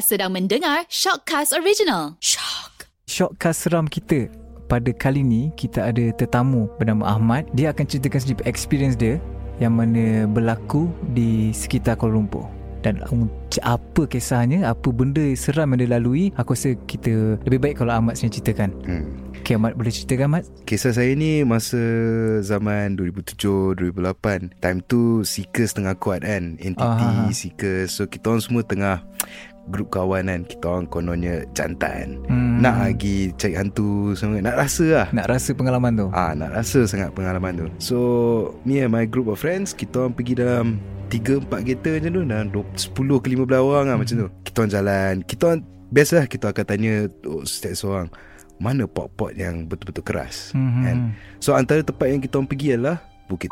Sedang mendengar Shockcast Original. Shock. Shockcast seram kita pada kali ni kita ada tetamu bernama Ahmad. Dia akan ceritakan sedikit experience dia yang mana berlaku di sekitar Kuala Lumpur. Dan apa kisahnya, apa benda seram yang dia lalui, aku rasa kita lebih baik kalau Ahmad sendiri ceritakan. Hmm. Okay Ahmad, boleh ceritakan Ahmad? Kisah saya ni masa zaman 2007-2008 Time tu Seekers tengah kuat kan NTT, Ah. Seekers So kita orang semua tengah Grup kawan kan Kita orang kononnya jantan Hmm. Nak lagi cari hantu semua Nak rasa lah Nak rasa pengalaman tu? Ah, nak rasa sangat pengalaman tu So Me and my group of friends Kita orang pergi dalam 3-4 kereta macam tu Dalam 10 ke 15 orang lah macam tu Kita orang jalan Kita orang Biasalah kita akan tanya oh, Setiap seorang Mana pot-pot yang betul-betul keras Mhm. kan? So antara tempat yang kita orang pergi adalah Bukit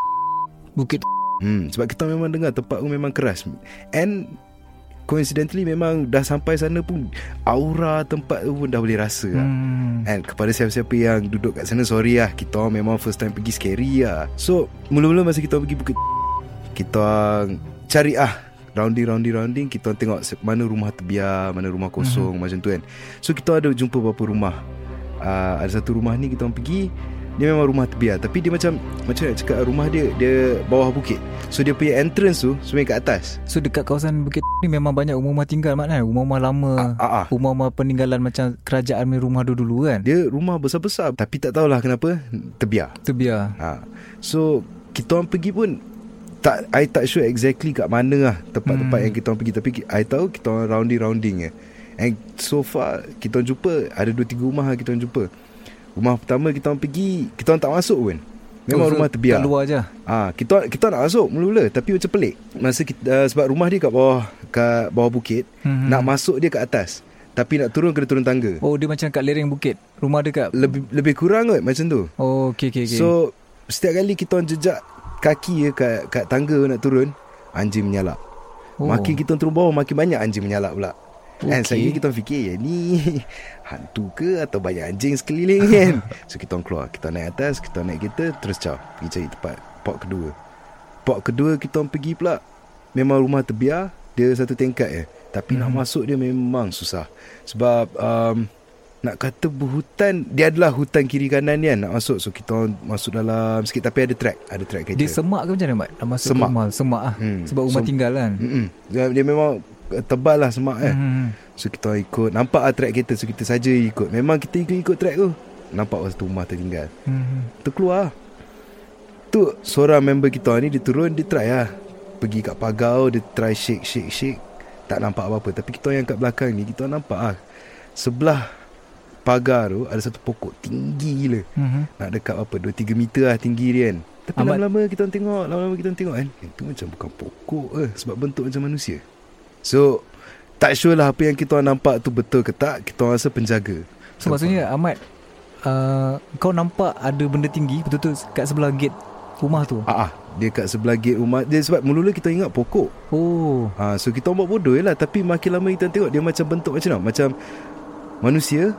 Bukit hmm, Sebab kita memang dengar tempat tu memang keras And Coincidentally memang dah sampai sana pun Aura tempat tu pun dah boleh rasa lah hmm. And kepada siapa-siapa yang duduk kat sana Sorry lah Kita memang first time pergi scary lah So Mula-mula masa kita pergi Bukit Kita Cari ah Rounding rounding rounding Kita tengok Mana rumah terbiar Mana rumah kosong mm-hmm. Macam tu kan So kita ada jumpa beberapa rumah uh, Ada satu rumah ni kita pergi Dia memang rumah terbiar Tapi dia macam Macam nak cakap Rumah dia Dia bawah bukit So dia punya entrance tu Sebenarnya kat atas So dekat kawasan Bukit ni memang banyak rumah-rumah tinggal Mat kan? Rumah-rumah lama Ah, ah, ah. Rumah-rumah peninggalan macam kerajaan punya rumah dulu-dulu kan Dia rumah besar-besar Tapi tak tahulah kenapa Terbiar Itu biar Ha. So kita orang pergi pun tak I tak sure exactly kat mana lah tempat-tempat Hmm. yang kita orang pergi tapi I tahu kita orang rounding-rounding je. And so far kita orang jumpa ada dua tiga rumah lah kita orang jumpa. Rumah pertama kita orang pergi kita orang tak masuk pun. Memang Oh, rumah terbiar. Kat luar je Ah, kita kita nak masuk mula-mula tapi macam pelik. Masa kita uh, sebab rumah dia kat bawah kat bawah bukit, Mhm. nak masuk dia kat atas. Tapi nak turun kena turun tangga. Oh dia macam kat lereng bukit Rumah dia kat Lebih lebih kurang kot macam tu. Oh okay okay, okay. So setiap kali kita orang jejak kaki ya kat kat tangga nak turun, anjing menyalak. Oh. Makin kita turun bawah makin banyak anjing menyalak pula. Okay. And Okey. saya kita fikir ya ni hantu ke atau banyak anjing sekeliling kan. so kita keluar, kita naik atas, kita naik kereta terus caw pergi cari tempat pot kedua. Pot kedua kita pergi pula memang rumah terbiar, dia satu tingkat je. Tapi hmm. nak masuk dia memang susah. Sebab um, nak kata berhutan Dia adalah hutan kiri kanan ni kan Nak masuk So kita masuk dalam sikit Tapi ada track Ada track kereta Dia semak ke macam mana Mat? Nak masuk Semak. rumah Semak lah Hmm. Sebab rumah So- tinggal kan Mm-mm. Dia, memang tebal lah semak kan hmm. So kita orang ikut. Nampak lah track kereta So kita saja ikut. Memang kita ikut-ikut track tu. Nampak satu rumah tertinggal. Hmm. Tu keluar. Tu seorang member kita ni Dia turun Dia try lah. Pergi kat pagar Dia try shake shake shake. Tak nampak apa-apa. Tapi kita yang kat belakang ni Kita nampak lah. Sebelah pagar tu Ada satu pokok tinggi gila. Hmm. Nak dekat apa 2-3 meter lah tinggi dia kan. Tapi Ahmad- lama-lama kita tengok Lama-lama kita tengok kan. Itu macam bukan pokok eh. Sebab bentuk macam manusia So Tak sure lah apa yang kita orang nampak tu betul ke tak Kita orang rasa penjaga. So maksudnya Ahmad uh, Kau nampak ada benda tinggi Betul-betul kat sebelah gate rumah tu? Ah, ah, dia kat sebelah gate rumah. Dia sebab mula-mula kita ingat pokok. Oh. Ha, so kita buat bodoh je lah. Tapi makin lama kita tengok Dia macam bentuk macam mana? Macam Manusia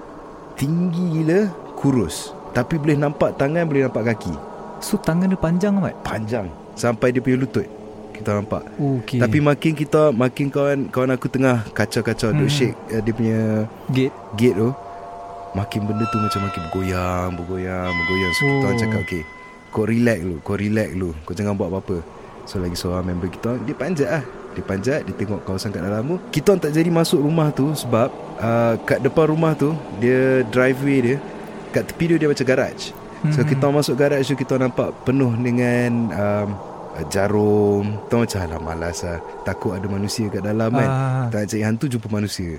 Tinggi gila Kurus. Tapi boleh nampak tangan Boleh nampak kaki. So tangan dia panjang Ahmad? Panjang. Sampai dia punya lutut Kita nampak Oh, okay. Tapi makin kita Makin kawan Kawan aku tengah Kacau-kacau Hmm. Duk shake uh, Dia punya Gate Gate tu Makin benda tu macam makin bergoyang Bergoyang Bergoyang So kita Oh. orang cakap Okay Kau relax dulu Kau relax dulu Kau jangan buat apa-apa So lagi seorang member kita Dia panjat lah Dia panjat Dia tengok kawasan kat dalam tu Kita orang tak jadi masuk rumah tu Sebab uh, Kat depan rumah tu Dia driveway dia Kat tepi dia Dia macam garage So Hmm. kita masuk garage tu Kita nampak penuh dengan um, Jarum Kita orang macam Alah malas lah Takut ada manusia kat dalam kan Ah. Tak cari hantu Jumpa manusia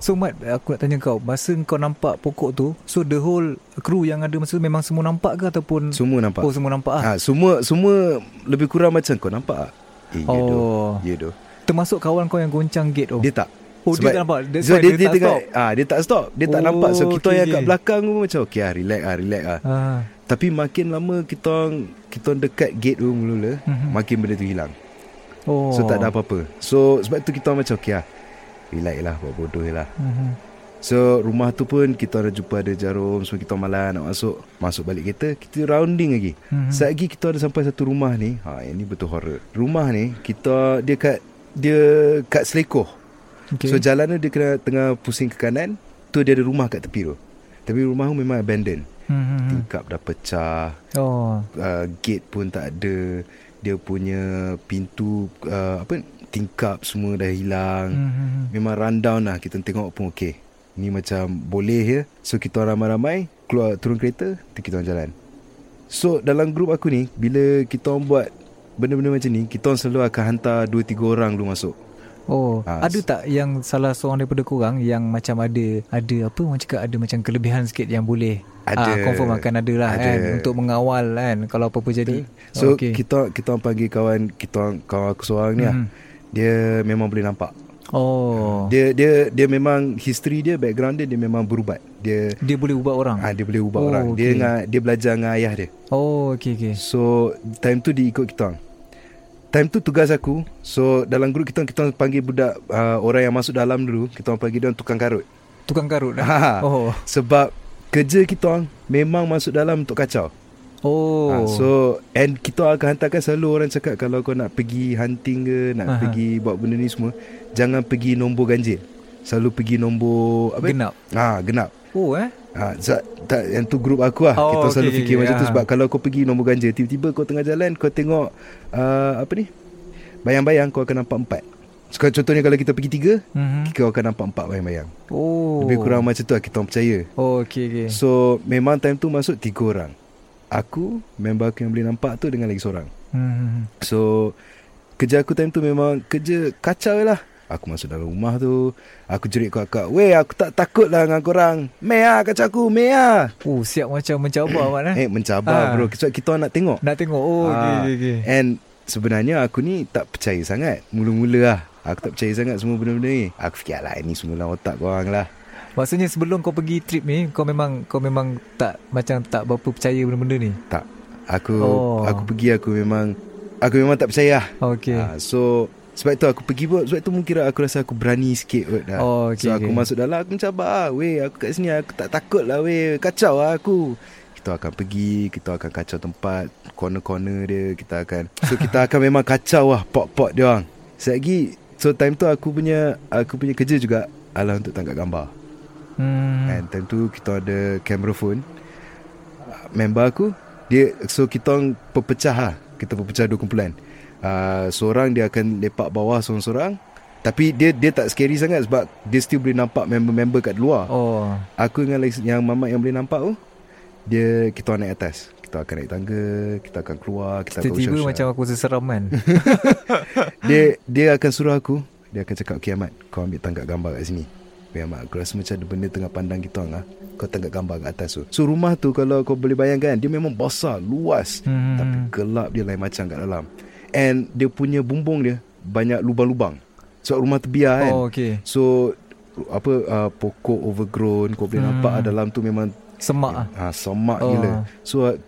So Mat Aku nak tanya kau Masa kau nampak pokok tu So the whole crew yang ada Masa tu memang semua nampak ke Ataupun Semua nampak Oh semua nampak ah. Ha, semua semua lebih kurang macam kau nampak tak? Eh, ya. Oh Ya doh. Termasuk kawan kau yang goncang gate tu Dia tak. Oh dia tak nampak That's sebab why dia, dia, dia, tak tengah, stop Ah, dia tak stop. Dia tak Oh, nampak. So kita okay, yang kat okay. belakang pun macam okey ah, relax ah, relax ah. ah. Tapi makin lama kita orang kita orang dekat gate tu mula-mula, Mhm. makin benda tu hilang. Oh So tak ada apa-apa. So sebab tu kita macam okey ah. Relax lah buat bodoh lah. Mhm. So rumah tu pun kita ada jumpa ada jarum Semua kita malas nak masuk Masuk balik kereta Kita rounding lagi Mhm. mm-hmm. Saat lagi kita ada sampai satu rumah ni ha, Yang ni betul horror Rumah ni kita Dia kat Dia kat Selekoh Okay. So jalan tu dia kena tengah pusing ke kanan Tu dia ada rumah kat tepi tu Tapi rumah tu memang abandoned Hmm, hmm, hmm. Tingkap dah pecah. Oh. uh, Gate pun tak ada. Dia punya pintu uh, Apa Tingkap semua dah hilang. Hmm, hmm, hmm. Memang rundown lah. Kita tengok pun okey. Ni macam boleh ya. So kita orang ramai-ramai Keluar turun kereta Kita orang jalan. So dalam grup aku ni Bila kita orang buat Benda-benda macam ni Kita orang selalu akan hantar 2-3 orang dulu masuk. Oh, Ah, ada tak yang salah seorang daripada korang yang macam ada ada apa orang cakap ada macam kelebihan sikit yang boleh Ada. ah, confirm akan ada lah Ada. kan untuk mengawal kan kalau apa-apa jadi. So okay. okay. kita kita orang panggil kawan Kita orang kawan aku seorang ni lah Mhm. Dia memang boleh nampak Oh. Dia dia dia memang history dia background dia dia memang berubat. Dia Dia boleh ubah orang. ah dia boleh ubah Oh, orang. Dia okay. dengan dia belajar dengan ayah dia. Oh, okey okey. So time tu dia ikut kita orang. Time tu tugas aku So dalam grup kita Kita panggil budak uh, Orang yang masuk dalam dulu Kita panggil dia tukang karut Tukang karut dah. ha. Oh. Sebab Kerja kita orang Memang masuk dalam untuk kacau Oh. ha, So And kita akan hantarkan Selalu orang cakap Kalau kau nak pergi hunting ke Nak Aha. pergi buat benda ni semua Jangan pergi nombor ganjil Selalu pergi nombor apa? genap. Ha, genap Oh eh. Ha, za- tak, yang tu grup aku lah Oh, Kita okey, selalu fikir okey. macam tu Ha. Sebab kalau kau pergi nombor ganja Tiba-tiba kau tengah jalan Kau tengok uh, Apa ni Bayang-bayang kau akan nampak empat Sekarang contohnya kalau kita pergi tiga Mhm. Kau akan nampak empat bayang-bayang Oh. Lebih kurang macam tu lah Kita orang percaya Oh, okey okey. So memang time tu masuk tiga orang Aku Member aku yang boleh nampak tu Dengan lagi seorang Hmm. So Kerja aku time tu memang Kerja kacau lah Aku masuk dalam rumah tu Aku jerit kakak Weh aku tak takut lah dengan korang Meh lah kacau aku Meh lah Oh, siap macam mencabar Mat eh. Eh mencabar Ah. bro Sebab kita orang nak tengok Nak tengok. Oh, okey Ah, okey okey. And sebenarnya aku ni tak percaya sangat Mula-mula lah Aku tak percaya sangat semua benda-benda ni Aku fikir lah ini semua dalam otak korang lah Maksudnya sebelum kau pergi trip ni kau memang kau memang tak macam tak berapa percaya benda-benda ni. Tak Aku Oh. aku pergi aku memang Aku memang tak percaya lah Okey. Ah, So sebab tu aku pergi pun Sebab tu mungkin aku rasa aku berani sikit kot dah. Oh, okey, So aku okey. masuk dalam Aku mencabar lah Weh aku kat sini Aku tak takut lah weh Kacau lah aku Kita akan pergi Kita akan kacau tempat Corner-corner dia Kita akan So kita akan memang kacau lah Pot-pot dia orang Selagi So time tu aku punya Aku punya kerja juga Adalah untuk tangkap gambar. Hmm. And time tu kita ada camera phone. Member aku Dia So kita orang lah. Kita perpecah dua kumpulan. Uh, Seorang dia akan lepak bawah Seorang-seorang. Tapi dia dia tak scary sangat Sebab dia still boleh nampak Member-member kat luar. Oh. Aku dengan yang mamat yang boleh nampak tu Dia Kita naik atas Kita akan naik tangga Kita akan keluar Kita akan Tiba-tiba macam aku seseram kan. Dia dia akan suruh aku Dia akan cakap Okay Ahmad Kau ambil tangkap gambar kat sini Okay Ahmad Aku rasa macam ada benda tengah pandang kita orang lah Kau tangkap gambar kat atas tu So rumah tu Kalau kau boleh bayangkan Dia memang besar Luas Hmm. Tapi gelap dia lain macam kat dalam And dia punya bumbung dia Banyak lubang-lubang Sebab rumah terbiar kan Oh, okey. So Apa uh, Pokok overgrown Kau boleh Hmm. nampak dalam tu memang Semak ah. ha, Semak Oh. gila So uh,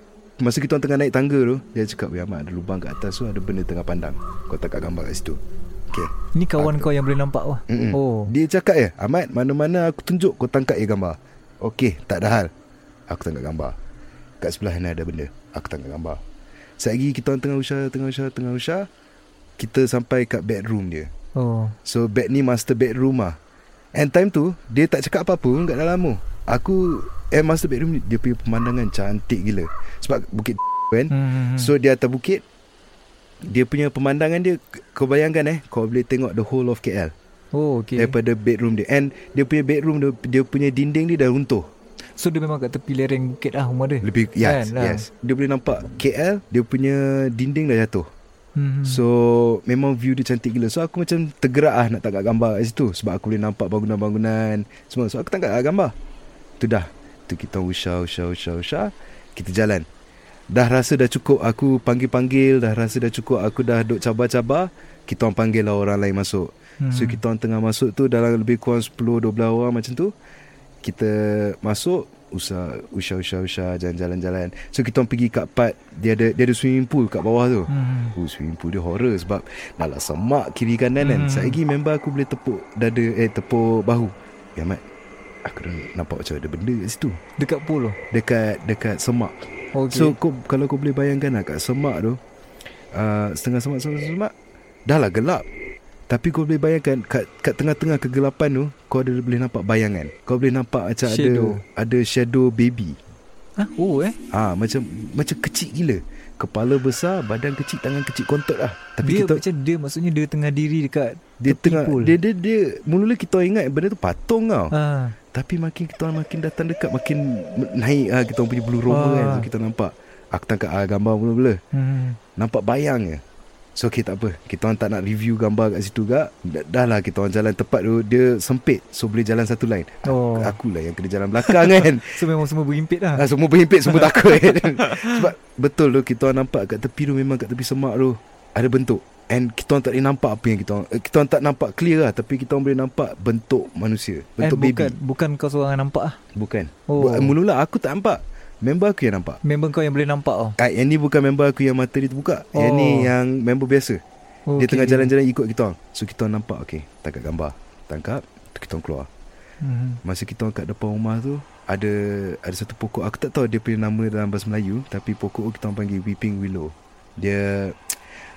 Masa kita orang tengah naik tangga tu Dia cakap Ya Ahmad ada lubang kat atas tu Ada benda tengah pandang. Kau tangkap gambar kat situ. Okay Ni kawan kau yang boleh nampak wah. Mm-mm. Oh. Dia cakap ya Ahmad mana-mana aku tunjuk Kau tangkap je gambar. Okey tak ada hal. Aku tangkap gambar. Kat sebelah ni ada benda. Aku tangkap gambar. Sekejap kita orang tengah usah Tengah usah Tengah usah Kita sampai kat bedroom dia. Oh. So bed ni master bedroom lah And time tu Dia tak cakap apa-apa pun kat dalam tu Aku Eh master bedroom ni Dia punya pemandangan cantik gila Sebab bukit kan Hmm. So di atas bukit Dia punya pemandangan dia Kau bayangkan eh Kau boleh tengok the whole of KL Oh, okay. Daripada bedroom dia And dia punya bedroom dia, dia punya dinding dia dah runtuh So dia memang kat tepi lereng bukit lah rumah dia. Lebih Yes, Kan, lah. yes. Dia boleh nampak KL Dia punya dinding dah jatuh Hmm. So Memang view dia cantik gila So aku macam tergerak lah Nak tangkap gambar kat situ Sebab aku boleh nampak Bangunan-bangunan Semua So aku tangkap gambar Tu dah Tu kita usah usah usah usah Kita jalan. Dah rasa dah cukup Aku panggil-panggil Dah rasa dah cukup Aku dah duk cabar-cabar Kita orang panggil lah orang lain masuk. Hmm. So kita orang tengah masuk tu Dalam lebih kurang 10-12 orang macam tu Kita masuk Usah Usah usah usah Jalan-jalan-jalan So kita orang pergi kat part Dia ada dia ada swimming pool kat bawah tu. Hmm. Oh swimming pool dia horror Sebab Dah lah semak kiri kanan kan. Hmm. Sekejap lagi member aku boleh tepuk Dada Eh tepuk bahu. Ya Mat Aku dah nampak macam ada benda kat situ Dekat pool tu. Dekat Dekat semak Okey. So kau, kalau kau boleh bayangkan lah Kat semak tu uh, Setengah semak Setengah semak Dah lah gelap Tapi kau boleh bayangkan kat, kat tengah-tengah kegelapan tu kau ada boleh nampak bayangan. Kau boleh nampak macam Shadow. ada ada shadow baby. Ha? Oh eh. Ah macam macam kecil gila. Kepala besar, badan kecil, tangan kecil kontot lah. Tapi dia kita macam dia maksudnya dia tengah diri dekat dia tengah pool. dia dia dia mula-mula kita ingat benda tu patung tau. Ha. Tapi makin kita makin datang dekat makin naik ah kita punya bulu roma Ah. kan. So kita nampak aku tangkap ah, gambar mula-mula. Hmm. Nampak bayang je. So okay tak apa. Kita orang tak nak review gambar kat situ gak dah, dah lah kita orang jalan tepat tu Dia sempit. So boleh jalan satu line. Oh. Aku lah yang kena jalan belakang kan? So memang semua berhimpit lah. ah, Semua berhimpit Semua takut. Kan Sebab betul tu Kita orang nampak kat tepi tu Memang kat tepi semak tu Ada bentuk. And kita orang tak boleh nampak Apa yang kita orang eh, Kita orang tak nampak clear lah Tapi kita orang boleh nampak Bentuk manusia And Bentuk baby. bukan bukan kau seorang yang nampak ah. Bukan. Oh. Mula-mula aku tak nampak Member aku yang nampak Member kau yang boleh nampak oh. ah, Yang ni bukan member aku Yang mata dia terbuka Yang Oh. ni yang member biasa oh Dia tengah jalan-jalan ikut kita. So kita nampak okay, tangkap gambar. Tangkap, tu kita keluar. Hmm. Masa kita kat depan rumah tu ada ada satu pokok aku tak tahu dia punya nama dalam bahasa Melayu tapi pokok kita orang panggil weeping willow. Dia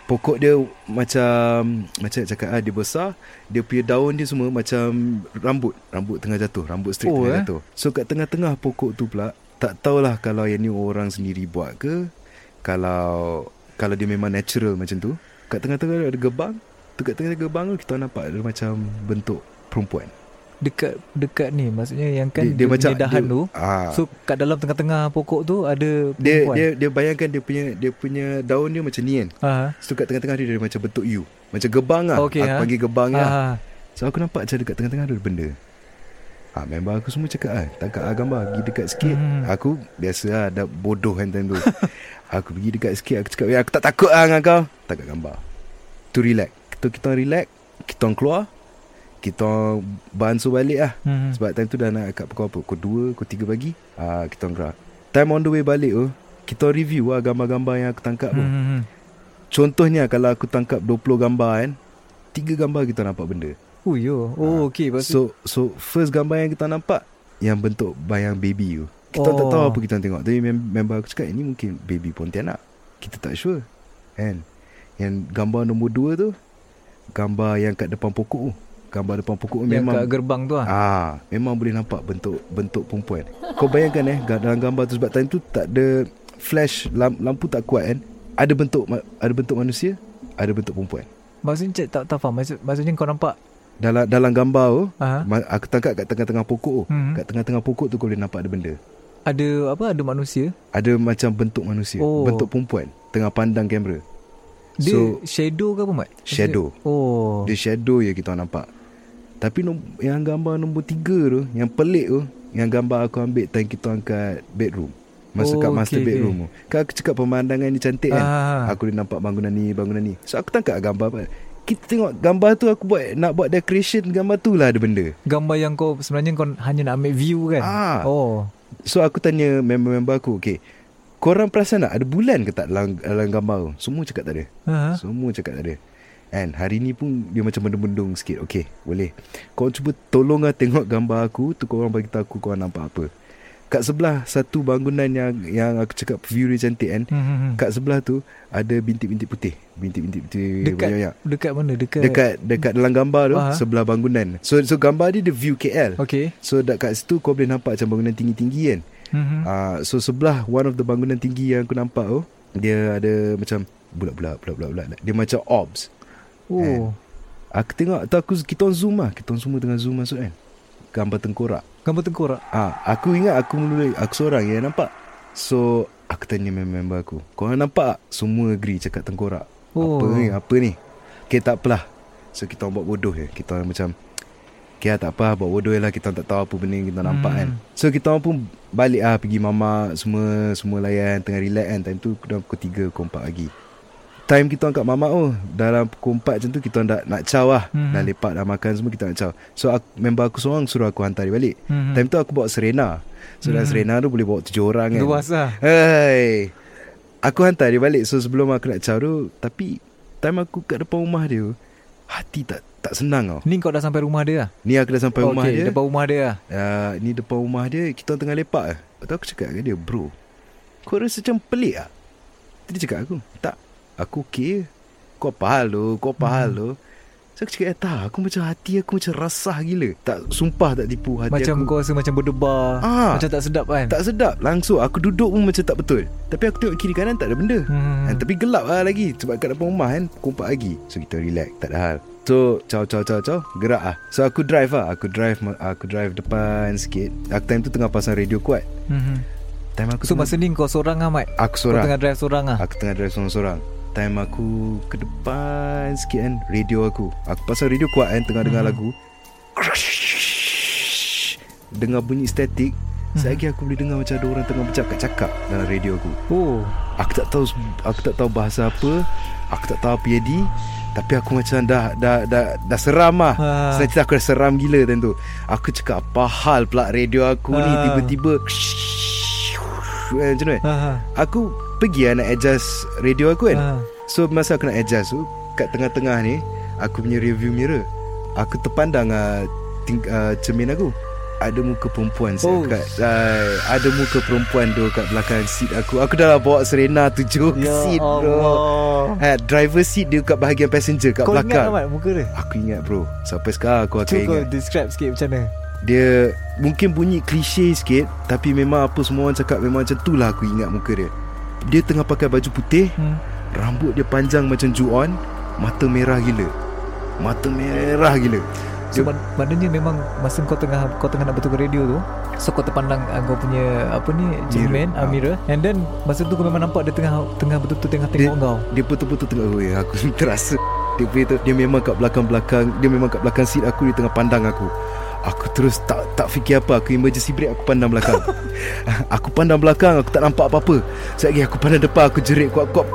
pokok dia macam macam nak cakap ah dia besar, dia punya daun dia semua macam rambut, rambut tengah jatuh, rambut straight Oh, oh, tengah eh? jatuh. So kat tengah-tengah pokok tu pula tak tahulah kalau yang ni orang sendiri buat ke kalau kalau dia memang natural macam tu kat tengah-tengah ada gebang tu kat tengah gebang tu kita nampak ada macam bentuk perempuan Dekat dekat ni maksudnya yang kan dia, dia macam dahan dia, tu. ah, So kat dalam tengah-tengah pokok tu ada dia perempuan. dia dia bayangkan dia punya dia punya daun dia macam ni kan so kat tengah-tengah dia, dia macam bentuk U macam gebang lah Okey, aku ha? panggil gebang lah Ha. so aku nampak macam dekat tengah-tengah ada benda Ah, member aku semua cakap ah, tangkap ah gambar pergi dekat sikit. Hmm. Aku biasa lah dah bodoh kan time tu. aku pergi dekat sikit aku cakap, "Ya, aku tak takut ah dengan kau." Tangkap gambar. Tu relax. Kita kita relax, kita keluar. Kita basuh balik lah. Hmm. Sebab time tu dah nak kat pukul apa? Pukul 2, pukul 3 pagi. Ah, kita gerak. Time on the way balik tu, kita review lah gambar-gambar yang aku tangkap tu. Hmm. Contohnya kalau aku tangkap 20 gambar kan, 3 gambar kita nampak benda. Oh yo. Oh okey Ah. pasal So so first gambar yang kita nampak yang bentuk bayang baby tu. Kita oh. tak Oh. tahu apa kita tengok. Tapi mem- member aku cakap ini mungkin baby pontianak. Kita tak sure. Kan? Yang gambar nombor 2 tu gambar yang kat depan pokok tu. Gambar depan pokok yang memang kat gerbang tu ah. ah memang boleh nampak bentuk bentuk perempuan. Kau bayangkan eh dalam gambar tu sebab time tu tak ada flash lam- lampu tak kuat kan. Ada bentuk ada bentuk manusia, ada bentuk perempuan. Maksudnya tak tak faham. Maksud, maksudnya kau nampak Dalam dalam gambar tu ah Ma- Aku tangkap kat tengah-tengah pokok tu Hmm. Kat tengah-tengah pokok tu kau boleh nampak ada benda ada apa ada manusia. Ada macam bentuk manusia Oh. Bentuk perempuan Tengah pandang kamera Dia So- shadow ke apa mat? Shadow. Oh. Dia shadow je kita nampak Tapi yang gambar nombor tiga tu Yang pelik tu Yang gambar aku ambil Time kita orang kat bedroom Masa Oh, kat master okay, bedroom tu Kan aku cakap pemandangan ni cantik kan Ah. Aku boleh nampak bangunan ni Bangunan ni So aku tangkap gambar apa Kita tengok gambar tu Aku buat Nak buat decoration Gambar tu lah ada benda Gambar yang kau sebenarnya kau hanya nak ambil view kan? Ah. Oh. So aku tanya member-member aku Okay Korang perasan tak Ada bulan ke tak dalam, dalam gambar tu Semua cakap tak ada Ha. Semua cakap tak ada And hari ni pun Dia macam bendung-bendung sikit Okay boleh Korang cuba tolong lah tengok gambar aku Tu korang bagi tahu aku Korang nampak apa Kat sebelah Satu bangunan yang Yang aku cakap View dia cantik kan Hmm, hmm, hmm. Kat sebelah tu Ada bintik-bintik putih Bintik-bintik putih Dekat banyak-banyak. dekat mana? Dekat Dekat Dekat dalam gambar tu Ah. Sebelah bangunan So so gambar dia Dia view KL Okey. So dekat situ Kau boleh nampak Macam bangunan tinggi-tinggi kan Hmm. hmm. Uh, so sebelah one of the bangunan tinggi yang aku nampak tu dia ada macam bulat-bulat bulat-bulat dia macam orbs. Oh. Aku tengok tu aku kita zoom lah. Kita semua tengah zoom masuk kan. Gambar tengkorak. Gambar tengkorak. Ah, aku ingat aku mula aku seorang yang nampak. So aku tanya member aku, kau orang nampak? tak?" Semua agree cakap tengkorak. Oh. Apa ni? Apa ni? Okay tak apalah. So kita orang buat bodoh je. Kita orang macam Okay lah, tak apa Buat bodoh je lah Kita tak tahu apa benda yang kita nampak Hmm. kan So kita orang pun Balik lah Pergi mamak Semua Semua layan Tengah relax kan Time tu dah pukul 3 Pukul 4 pagi Time kita orang kat mamak tu Dalam pukul 4 macam tu Kita dah nak caw lah Hmm. Dah lepak dah makan semua Kita nak caw So aku, member aku seorang Suruh aku hantar dia balik Hmm. Time tu aku bawa Serena So dalam Hmm. Serena tu Boleh bawa 7 orang kan Luas lah. Hai Aku hantar dia balik So sebelum aku nak caw tu Tapi Time aku kat depan rumah dia Hati tak tak senang tau Ni kau dah sampai rumah dia lah. Ni aku dah sampai rumah Okey, dia depan rumah dia lah. uh, Ni depan rumah dia Kita tengah lepak Lepas tu aku cakap dengan dia Bro Kau rasa macam pelik lah Dia cakap aku Tak Aku okey Kau tu Kau hal tu So aku cakap eh, tak Aku macam hati aku macam rasah gila. Tak sumpah tak tipu hati Macam aku. kau rasa macam berdebar. Ah. Macam tak sedap kan? Tak sedap. Langsung aku duduk pun macam tak betul. Tapi aku tengok kiri kanan tak ada benda. Hmm. hmm. Tapi gelap lah lagi. Sebab kat depan rumah kan Pukul 4 lagi. So kita relax Tak ada hal. So Caw caw caw caw Gerak lah. So aku drive lah. Aku drive Aku drive depan sikit. Aku time tu tengah pasang radio kuat. Hmm. Time aku So tengah, masa ni kau seorang Ahmad Aku Kau seorang tengah drive seorang lah? Aku tengah drive seorang-seorang Time aku ke depan sikit kan Radio aku Aku pasang radio kuat kan Tengah dengar Hmm. lagu Dengar bunyi statik Hmm. Sekejap lagi aku boleh dengar macam ada orang tengah bercakap-cakap dalam radio aku Oh Aku tak tahu aku tak tahu bahasa apa Aku tak tahu apa jadi Tapi aku macam dah dah dah, dah seram lah Ha. Senang cerita aku dah seram gila time tu Aku cakap apa hal pula radio aku ni Ha. Tiba-tiba eh, Macam mana ha, ha. Aku pergi lah nak adjust radio aku kan? Ha. So masa aku nak adjust tu Kat tengah-tengah ni Aku punya review mirror Aku terpandang uh, ting- uh, cermin aku. Ada muka perempuan Oh. kat, uh, Ada muka perempuan tu kat belakang seat aku. Aku dah lah bawa Serena tujuh ke Ya seat bro. Ha, Driver seat dia kat bahagian passenger kat Kau ingat belakang. Ahmad muka dia? Aku ingat bro. Sampai sekarang aku akan Cuba kau ingat. describe sikit macam mana? Dia mungkin bunyi klise sikit Tapi memang apa semua orang cakap Memang macam tu lah aku ingat muka dia Dia tengah pakai baju putih. Hmm. Rambut dia panjang macam Ju-on Mata merah gila. Mata merah gila. So Dia- mak- maknanya memang Masa kau tengah Kau tengah nak betulkan radio tu So kau terpandang uh, Kau punya Apa ni Cermin uh, Mirror. And then Masa tu kau memang nampak Dia tengah Tengah betul-betul Tengah Dia- tengok kau. Dia betul-betul tengok oh, ya, Aku terasa. Dia punya tu Dia memang kat belakang-belakang Dia memang kat belakang seat aku Dia tengah pandang aku Aku terus tak tak fikir apa. Aku emergency brake Aku pandang belakang. Aku pandang belakang Aku tak nampak apa-apa. Sekejap lagi aku pandang depan Aku jerit kuat-kuat.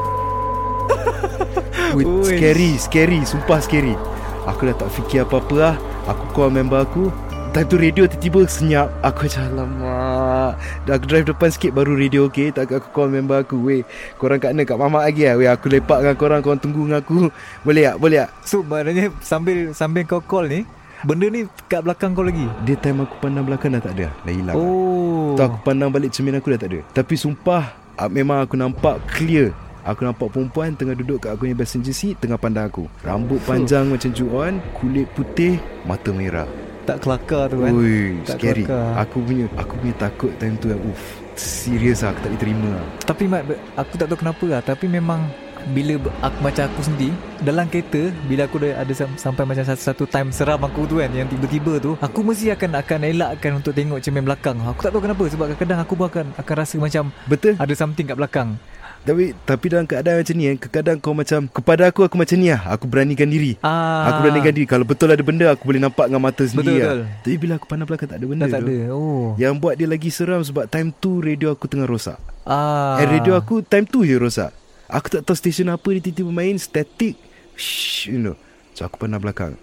Wait. Scary Scary Sumpah scary. Aku dah tak fikir apa-apa lah. Aku call member aku. Time tu radio tiba-tiba senyap. Aku macam alamak. Dah aku drive depan sikit baru radio okay Tak aku call member aku. Weh korang kat mana? Kat mamak lagi lah. Weh aku lepak dengan korang Korang tunggu dengan aku. Boleh tak? Boleh tak? So maknanya Sambil Sambil kau call ni Benda ni kat belakang kau lagi? Dia time aku pandang belakang dah tak ada. Dah hilang. Oh. Tu aku pandang balik cermin aku dah tak ada. Tapi sumpah ah, Memang aku nampak clear. Aku nampak perempuan tengah duduk kat aku punya passenger seat Tengah pandang aku. Rambut panjang macam Ju-on Kulit putih Mata merah. Tak kelakar tu kan? Ui, Tak scary. kelakar. Aku punya Aku punya takut time tu Uff Serius lah Aku tak boleh terima lah Tapi Mat Aku tak tahu kenapa lah. Tapi memang bila aku, macam aku sendiri dalam kereta bila aku dah ada sam- sampai macam satu, satu time seram aku tu kan yang tiba-tiba tu aku mesti akan akan elakkan untuk tengok cermin belakang. Aku tak tahu kenapa sebab kadang-kadang aku pun akan akan rasa macam Betul. ada something kat belakang. Tapi tapi dalam keadaan macam ni kan Kadang kau macam Kepada aku aku macam ni lah. Aku beranikan diri. Ah. Aku beranikan diri. Kalau betul ada benda Aku boleh nampak dengan mata sendiri Betul, lah. betul. Tapi bila aku pandang belakang Tak ada benda tak tu. ada. Oh. Yang buat dia lagi seram Sebab time tu Radio aku tengah rosak. Ah. And radio aku Time tu je rosak Aku tak tahu stesen apa Dia tiba-tiba main Static. Shh, You know. So aku pandang belakang.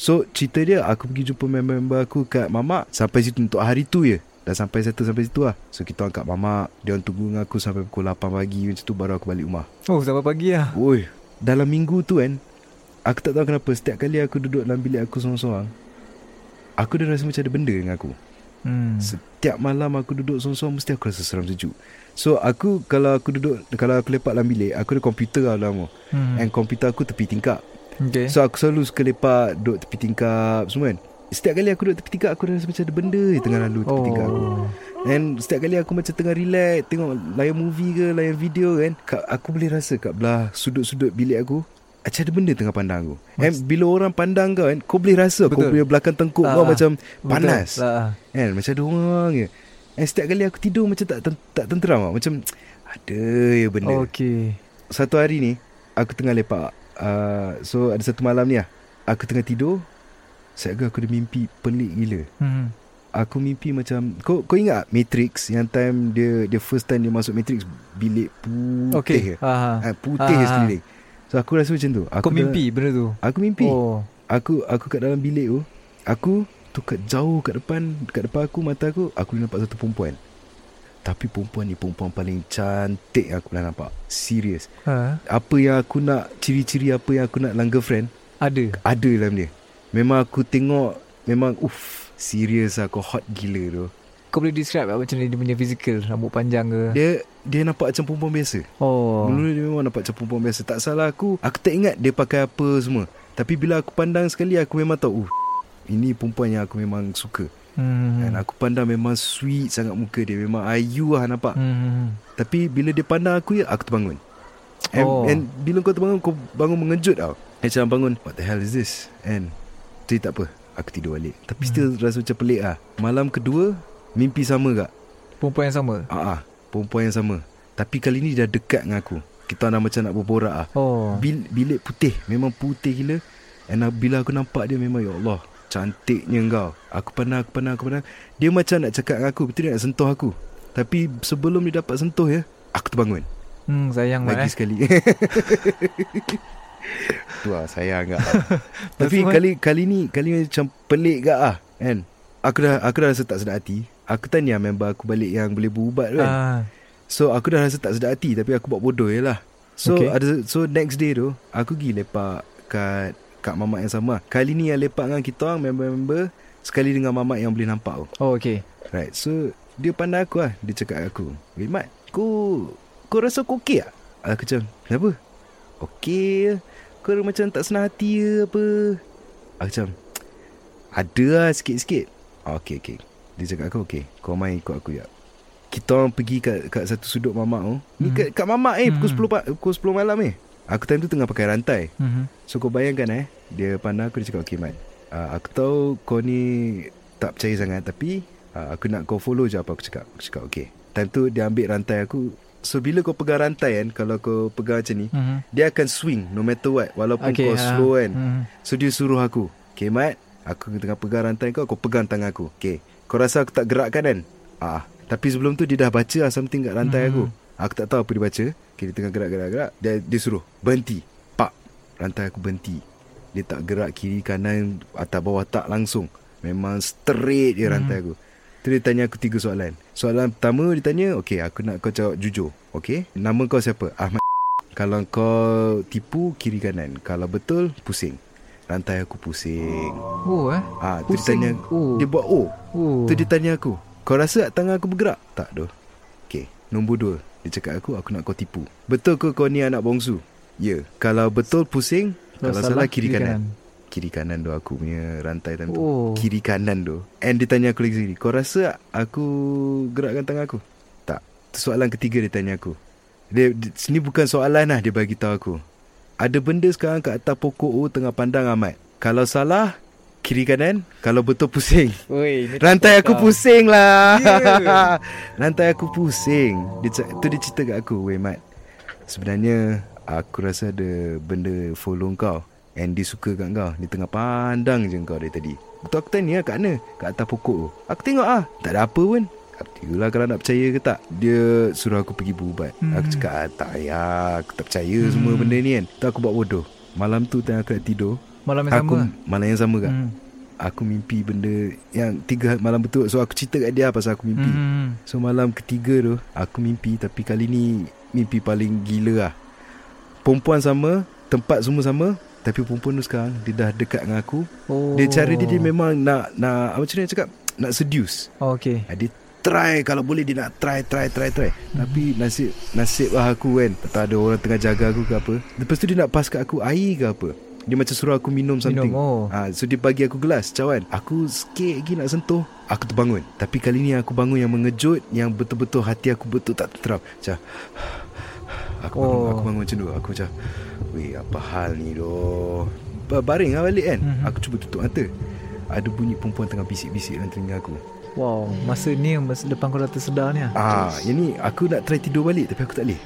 So cerita dia Aku pergi jumpa member-member aku Kat Mamak Sampai situ untuk hari tu je. Dah sampai settle sampai situ lah. So kita orang kat Mamak Dia orang tunggu dengan aku Sampai pukul 8 pagi. Macam tu baru aku balik rumah. Oh sampai pagi lah. Oi Dalam minggu tu kan Aku tak tahu kenapa Setiap kali aku duduk dalam bilik aku seorang-seorang Aku dah rasa macam ada benda dengan aku hmm. Setiap malam aku duduk seorang-seorang Mesti aku rasa seram sejuk So aku Kalau aku duduk Kalau aku lepak dalam bilik Aku ada komputer lah tu hmm. And komputer aku tepi tingkap okay. So aku selalu suka lepak Duduk tepi tingkap Semua kan Setiap kali aku duduk tepi tingkap Aku rasa macam ada benda je Tengah lalu tepi oh. tingkap aku And setiap kali aku macam tengah relax Tengok layan movie ke Layan video kan kat, Aku boleh rasa kat belah Sudut-sudut bilik aku Macam ada benda tengah pandang aku. And bila orang pandang kau kan Kau boleh rasa Kau Betul. punya belakang tengkuk Ah, kau macam Betul. Panas. Kan macam ada orang je. And setiap kali aku tidur Macam tak tak tenteram lah. Macam Ada je benda. Okay. Satu hari ni Aku tengah lepak. Uh, So ada satu malam ni lah Aku tengah tidur. Sekejap aku ada mimpi Pelik gila. Hmm. Aku mimpi macam Kau kau ingat Matrix? Yang time dia Dia first time dia masuk Matrix Bilik putih okay. Ah, Putih sekeliling So aku rasa macam tu. Aku kau mimpi benda tu? Dalam, Aku mimpi. Oh. Aku aku kat dalam bilik tu Aku tu kat jauh kat depan Kat depan aku mata aku Aku nampak satu perempuan. Tapi perempuan ni Perempuan paling cantik Aku pernah nampak. Serius ha? Apa yang aku nak Ciri-ciri apa yang aku nak dalam girlfriend? Ada? Ada dalam dia. Memang aku tengok Memang uff Serius lah. Kau hot gila tu Kau boleh describe macam ni dia punya physical? Rambut panjang ke? Dia Dia nampak macam perempuan biasa. Oh. Mula dia memang nampak macam perempuan biasa. Tak salah aku Aku tak ingat dia pakai apa semua. Tapi bila aku pandang sekali Aku memang tahu uh, Ini perempuan yang aku memang suka. Hmm. Dan aku pandang memang sweet sangat muka dia. Memang ayu lah nampak. Hmm. Tapi bila dia pandang aku ya Aku terbangun. And, Oh. and bila kau terbangun Kau bangun mengejut tau. Macam bangun What the hell is this? And Jadi tak apa. Aku tidur balik. Tapi still rasa macam pelik lah. Malam kedua Mimpi sama kak? Perempuan yang sama. Ah, ah, Perempuan yang sama. Tapi kali ni dia dah dekat dengan aku. Kita dah macam nak berborak ah. Oh. Bil, Bilik putih. Memang putih gila. And bila aku nampak dia Memang ya Allah Cantiknya kau Aku pandang Aku pandang Aku pandang. Dia macam nak cakap dengan aku Betul dia nak sentuh aku. Tapi sebelum dia dapat sentuh ya Aku terbangun. Hmm, sayang Lagi eh. sekali. Tu lah sayang kak. Tapi kali kali ni Kali ni macam pelik kak ah Kan? Aku dah aku dah rasa tak sedar hati Aku tanya member aku balik Yang boleh berubat kan. Ah. So aku dah rasa tak sedar hati Tapi aku buat bodoh je lah. So Okay. okay. ada so next day tu Aku pergi lepak Kat Kat mamak yang sama. Kali ni yang lepak dengan kita orang Member-member Sekali dengan mamak yang boleh nampak tu. Oh, okay. Right so Dia pandang aku lah. Dia cakap aku Weh Mat Kau Kau rasa kau okey tak? Aku macam Kenapa? Okey Kau macam tak senang hati ke apa? Aku macam Ada lah sikit-sikit. Oh, Okey okey Dia cakap aku okey Kau main ikut aku ya Kita orang pergi kat, kat satu sudut mamak tu Ni Hmm. kat, kat mamak eh pukul, Hmm. 10, pa- pukul 10 malam eh Aku time tu tengah pakai rantai Hmm. So kau bayangkan eh Dia pandang aku Dia cakap Okay Mat uh, Aku tahu kau ni Tak percaya sangat Tapi uh, Aku nak kau follow je apa aku cakap Aku cakap okay Time tu dia ambil rantai aku So bila kau pegang rantai kan Kalau kau pegang macam ni Hmm. Dia akan swing No matter what Walaupun okay, kau ah. slow kan Hmm. So dia suruh aku Okay Mat Aku tengah pegang rantai kau Kau pegang tangan aku Okay Kau rasa aku tak gerakkan kan? Ah, Tapi sebelum tu dia dah baca lah Something kat rantai Mhm. aku Aku tak tahu apa dia baca. Okay dia tengah gerak-gerak-gerak. Dia, dia suruh Berhenti. Pak Rantai aku berhenti. Dia tak gerak kiri kanan Atas bawah tak langsung. Memang straight je rantai aku. Tu dia tanya aku tiga soalan. Soalan pertama dia tanya Okay aku nak kau jawab jujur Okay Nama kau siapa? Ahmad. Kalau kau tipu kiri kanan. Kalau betul pusing Rantai aku pusing Oh, eh. Ah, tu dia Pusing. tanya Oh. Dia buat oh Oh. Tu dia tanya aku Kau rasa tak tangan aku bergerak? Tak doh Okay Nombor dua Dia cakap aku Aku nak kau tipu Betul ke kau ni anak bongsu? Ya Kalau betul pusing Kalau, salah, kiri, kanan. Kiri kanan tu aku punya rantai time tu Oh. Kiri kanan tu And dia tanya aku lagi sekali Kau rasa aku gerakkan tangan aku? Tak Tu soalan ketiga dia tanya aku dia, dia Sini bukan soalan lah Dia bagi tahu aku Ada benda sekarang kat atas pokok tu Tengah pandang Ahmad. Kalau salah Kiri kanan. Kalau betul pusing. Oi, ni Rantai aku pusing lah. Ya. Rantai aku pusing. Dia, Tu dia cerita kat aku Weh Mat Sebenarnya Aku rasa ada benda follow kau. And dia suka kat kau. Dia tengah pandang je kau dari tadi. Betul aku tanya kat mana? Kat atas pokok tu. Aku tengok ah Tak ada apa pun Yalah kalau nak percaya ke tak Dia suruh aku pergi berubat. Hmm. Aku cakap ah, Tak payah Aku tak percaya semua benda ni kan. Tu aku buat bodoh. Malam tu tengah aku nak tidur Malam yang Aku sama. Malam yang sama kak. Hmm. Aku mimpi benda Yang tiga malam betul. So aku cerita kat dia pasal aku mimpi. Hmm. So malam ketiga tu Aku mimpi. Tapi kali ni Mimpi paling gila lah. Perempuan sama Tempat semua sama. Tapi perempuan tu sekarang Dia dah dekat dengan aku. Oh. Dia cara dia, dia memang nak nak Macam mana nak cakap? Nak seduce. Oh, okay. Ah, Dia try Kalau boleh dia nak try Try try try. Hmm. Tapi nasib Nasib lah aku kan Tak ada orang tengah jaga aku ke apa. Lepas tu dia nak pass kat aku Air ke apa. Dia macam suruh aku minum something. Minum, oh. Ah, So dia bagi aku gelas Cawan Aku sikit lagi nak sentuh Aku terbangun. Tapi kali ni aku bangun yang mengejut Yang betul-betul hati aku betul tak tenteram Macam Aku bangun, Oh. aku bangun macam tu Aku macam Weh apa hal ni doh? Ba- Baring lah balik kan. Mhm. Aku cuba tutup mata. Ada bunyi perempuan tengah bisik-bisik dalam telinga aku Wow, masa ni masa depan kau dah tersedar ni ah. Ah, yang ni aku nak try tidur balik tapi aku tak boleh.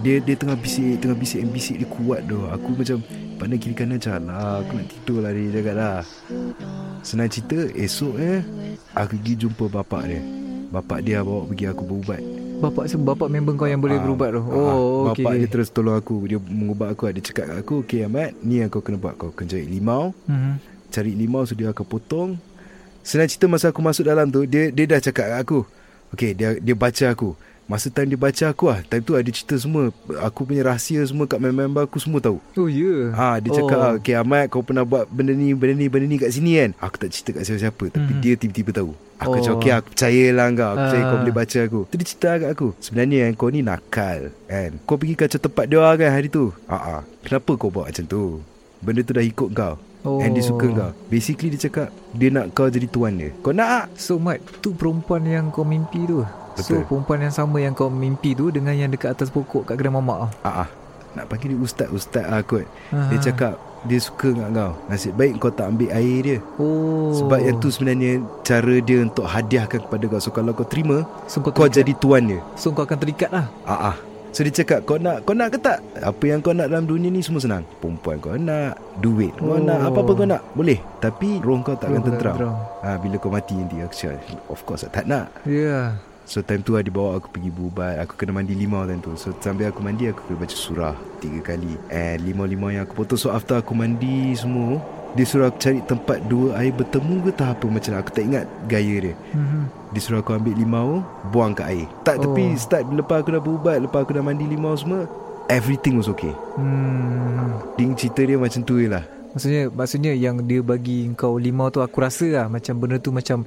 Dia dia tengah bisik, tengah bisik and bisik dia kuat doh. Aku macam pandang kiri kanan macam lah, aku nak tidur lah dia jaga lah. Senang cerita, esok eh aku pergi jumpa bapak dia. Bapak dia bawa pergi aku berubat. Bapak sebab bapak member kau yang boleh Ah, berubat tu. ah, Oh, okey. Bapak dia terus tolong aku. Dia mengubat aku. Dia cakap kat aku, "Okey Ahmad, ni yang kau kena buat. Kau kena cari limau. Mhm. Cari limau so dia akan potong. Senang cerita masa aku masuk dalam tu, dia dia dah cakap kat aku. Okey, dia dia baca aku. Masa time dia baca aku lah Time tu ada cerita semua Aku punya rahsia semua Kat member-member aku semua tahu Oh, ya. Yeah. Ha, dia cakap oh. Okay Ahmad Kau pernah buat benda ni Benda ni Benda ni kat sini kan Aku tak cerita kat siapa-siapa Tapi Mhm. dia tiba-tiba tahu Aku Oh. cakap okay aku percaya lah kau Aku percaya kau Ah. boleh baca aku Tu dia cerita kat aku Sebenarnya kan kau ni nakal kan Kau pergi kacau tempat dia kan hari tu Ha Kenapa kau buat macam tu Benda tu dah ikut kau Oh. And dia suka kau Basically dia cakap Dia nak kau jadi tuan dia Kau nak? So Mat Tu perempuan yang kau mimpi tu So Betul. perempuan yang sama Yang kau mimpi tu Dengan yang dekat atas pokok Kat kedai mamak ah. Ah, ah. Nak panggil dia ustaz-ustaz lah kot Ah. Dia cakap Dia suka dengan kau Nasib baik kau tak ambil air dia Oh Sebab yang tu sebenarnya Cara dia untuk hadiahkan kepada kau So kalau kau terima So kau, Kau jadi tuan dia So kau akan terikat lah Ah, ah. So dia cakap Kau nak kau nak ke tak? Apa yang kau nak dalam dunia ni Semua senang. Perempuan kau nak Duit kau Oh. nak Apa-apa kau nak. Boleh Tapi roh kau tak akan Roh kau tak tenteram. ha, Bila kau mati nanti Aku cakap Of course tak nak. Ya. Yeah. So time tu lah dia bawa aku pergi berubat Aku kena mandi limau time tu. So sambil aku mandi Aku kena baca surah Tiga kali. And limau-limau yang aku potong So after aku mandi semua Dia suruh aku cari tempat Dua air bertemu ke tak apa Macam Aku tak ingat gaya dia mm-hmm. Dia suruh aku ambil limau Buang kat air Tak Oh. tapi start Lepas aku dah berubat Lepas aku dah mandi limau semua Everything was okay hmm. Ding cerita dia macam tu je lah Maksudnya Maksudnya yang dia bagi kau limau tu Aku rasa lah Macam benda tu macam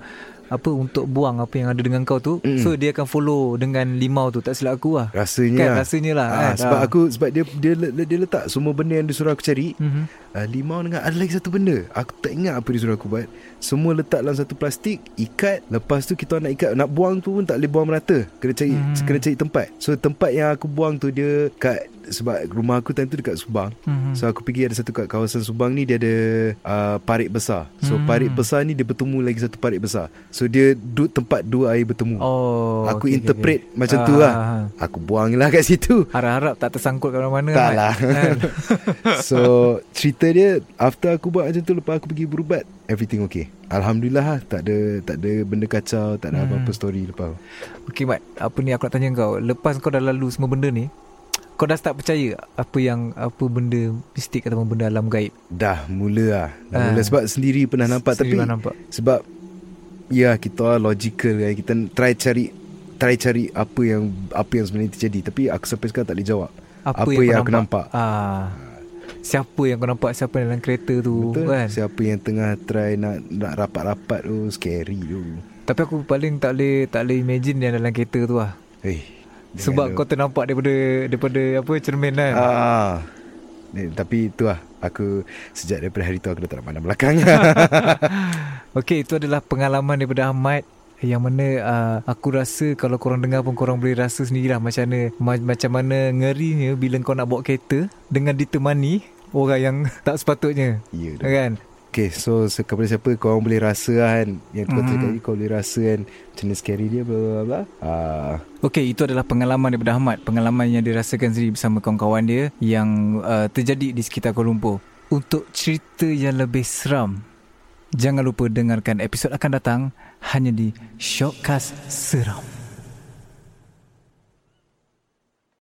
Apa untuk buang Apa yang ada dengan kau tu Mm. So dia akan follow Dengan limau tu Tak silap aku lah Rasanya Kan lah. rasanya lah Ah, kan? Sebab Ah. aku Sebab dia dia, dia letak Semua benda yang dia suruh aku cari mm-hmm. Uh, Limau dengan ada lagi satu benda Aku tak ingat apa dia suruh aku buat Semua letak dalam satu plastik Ikat Lepas tu kita nak ikat Nak buang tu pun tak boleh buang merata Kena cari Hmm. Kena cari tempat So tempat yang aku buang tu Dia kat Sebab rumah aku time tu dekat Subang Mm-hmm. So aku pergi ada satu kat kawasan Subang ni Dia ada uh, parit besar So Hmm. parit besar ni Dia bertemu lagi satu parit besar So dia duduk tempat dua air bertemu Oh Aku okay, interpret okay, okay. macam tu Ah, lah ah, ah. Aku buang lah kat situ Harap-harap tak tersangkut kat mana-mana Tak Mat. lah Kan? So cerita dia After aku buat macam tu Lepas aku pergi berubat Everything okay. Alhamdulillah lah Tak ada tak ada benda kacau Tak ada Hmm. apa-apa story lepas. Okay Mat Apa ni aku nak tanya kau? Lepas kau dah lalu semua benda ni Kau dah start percaya Apa yang Apa benda Mistik ataupun benda alam gaib? Dah mula lah Dah Ah. mula. Sebab sendiri pernah nampak Sendiri Tapi pernah nampak. Sebab Ya kita logical kan Kita try cari Try cari apa yang Apa yang sebenarnya terjadi. Tapi aku sampai sekarang tak boleh jawab. Apa, kau yang, aku nampak. Ah, Siapa yang kau nampak Siapa dalam kereta tu Betul. kan? Siapa yang tengah try Nak nak rapat-rapat tu Scary tu. Tapi aku paling tak boleh Tak boleh imagine Yang dalam kereta tu lah. Eh Sebab kau ternampak daripada Daripada apa cermin kan? Ah. Eh, tapi itu lah. Aku Sejak daripada hari tu Aku dah tak nak pandang belakang. Okey itu adalah pengalaman daripada Ahmad yang mana uh, aku rasa kalau korang dengar pun korang boleh rasa sendirilah macam mana ma- macam mana ngerinya bila kau nak bawa kereta dengan ditemani orang yang tak sepatutnya. Ya dah. Kan? Okay so, Kepada siapa Korang boleh rasa lah kan Yang kau Mhm. cakap tadi Kau boleh rasa kan Macam mana scary dia bla bla bla ah, Okey, itu adalah pengalaman daripada Ahmad. Pengalaman yang dirasakan sendiri bersama kawan-kawan dia yang uh, terjadi di sekitar Kuala Lumpur. Untuk cerita yang lebih seram, jangan lupa dengarkan episod akan datang hanya di Shortcast Seram.